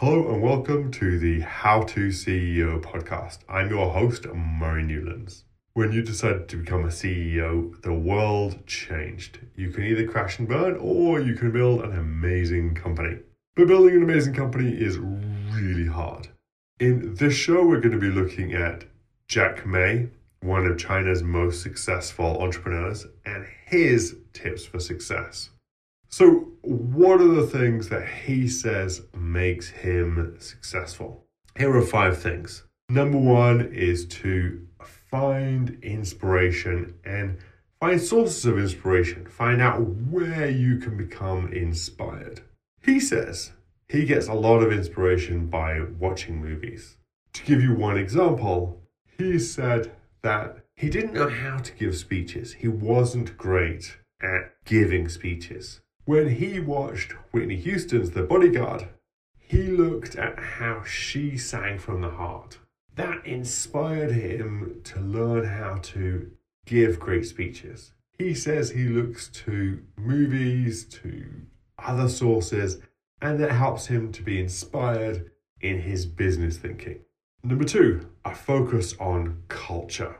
Hello and welcome to the How to CEO podcast. I'm your host, Murray Newlands. When you decided to become a CEO, the world changed. You can either crash and burn or you can build an amazing company. But building an amazing company is really hard. In this show, we're going to be looking at Jack Ma, one of China's most successful entrepreneurs, and his tips for success. So, what are the things that he says makes him successful? Here are five things. Number one is to find inspiration and find sources of inspiration. Find out where you can become inspired. He says he gets a lot of inspiration by watching movies. To give you one example, he said that he didn't know how to give speeches. He wasn't great at giving speeches. When he watched Whitney Houston's The Bodyguard, he looked at how she sang from the heart. That inspired him to learn how to give great speeches. He says he looks to movies, to other sources, and that helps him to be inspired in his business thinking. Number two, a focus on culture.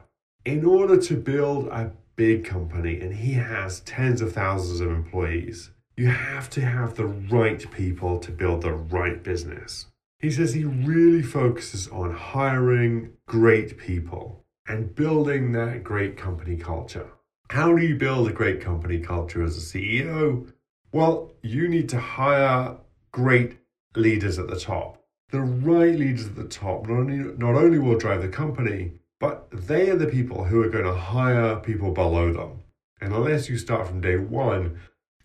In order to build a big company, and he has tens of thousands of employees, you have to have the right people to build the right business. He says he really focuses on hiring great people and building that great company culture. How do you build a great company culture as a CEO? Well, you need to hire great leaders at the top. The right leaders at the top not only, not only will drive the company, but they are the people who are going to hire people below them. And unless you start from day one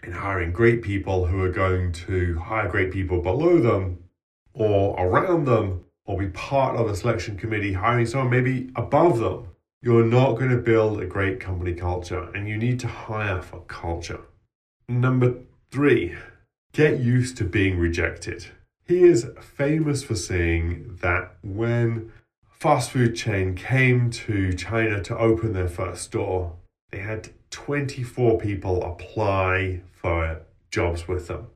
in hiring great people who are going to hire great people below them or around them or be part of a selection committee hiring someone maybe above them, you're not going to build a great company culture and you need to hire for culture. Number three, get used to being rejected. He is famous for saying that when fast food chain came to China to open their first store, they had 24 people apply for jobs with them.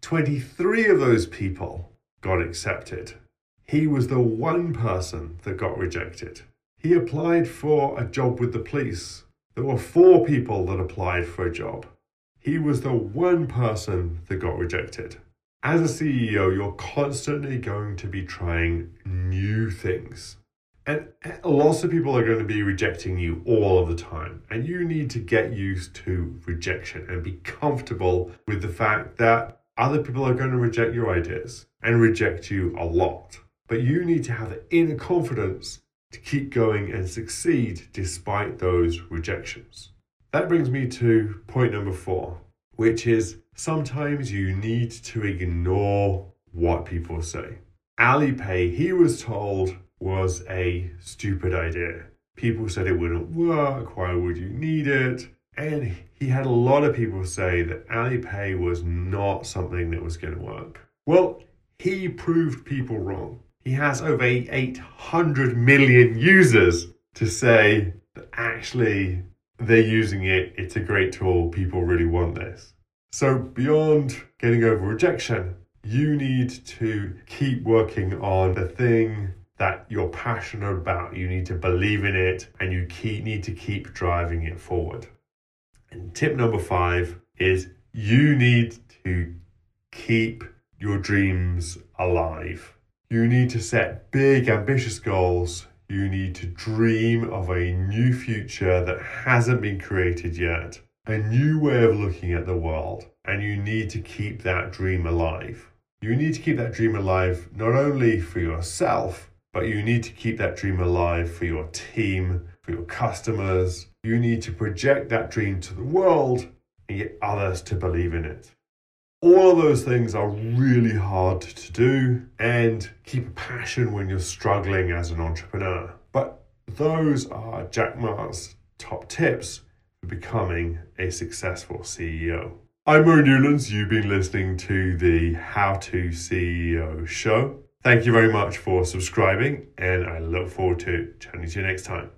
23 of those people got accepted. He was the one person that got rejected. He applied for a job with the police. There were four people that applied for a job. He was the one person that got rejected. As a CEO, you're constantly going to be trying new things. And lots of people are going to be rejecting you all of the time. And you need to get used to rejection and be comfortable with the fact that other people are going to reject your ideas and reject you a lot. But you need to have the inner confidence to keep going and succeed despite those rejections. That brings me to point number four, which is sometimes you need to ignore what people say. Alipay, he was told, was a stupid idea. People said it wouldn't work. Why would you need it? And he had a lot of people say that Alipay was not something that was going to work. Well, he proved people wrong. He has over 800 million users to say that actually they're using it. It's a great tool. People really want this. So, beyond getting over rejection, you need to keep working on the thing that you're passionate about. You need to believe in it and you keep, need to keep driving it forward. And tip number five is you need to keep your dreams alive. You need to set big, ambitious goals you need to dream of a new future that hasn't been created yet, a new way of looking at the world, and you need to keep that dream alive. You need to keep that dream alive not only for yourself, but you need to keep that dream alive for your team, for your customers. You need to project that dream to the world and get others to believe in it. All of those things are really hard to do and keep a passion when you're struggling as an entrepreneur. But those are Jack Ma's top tips for becoming a successful CEO. I'm Murray Newlands. You've been listening to the How to CEO show. Thank you very much for subscribing, and I look forward to chatting to you next time.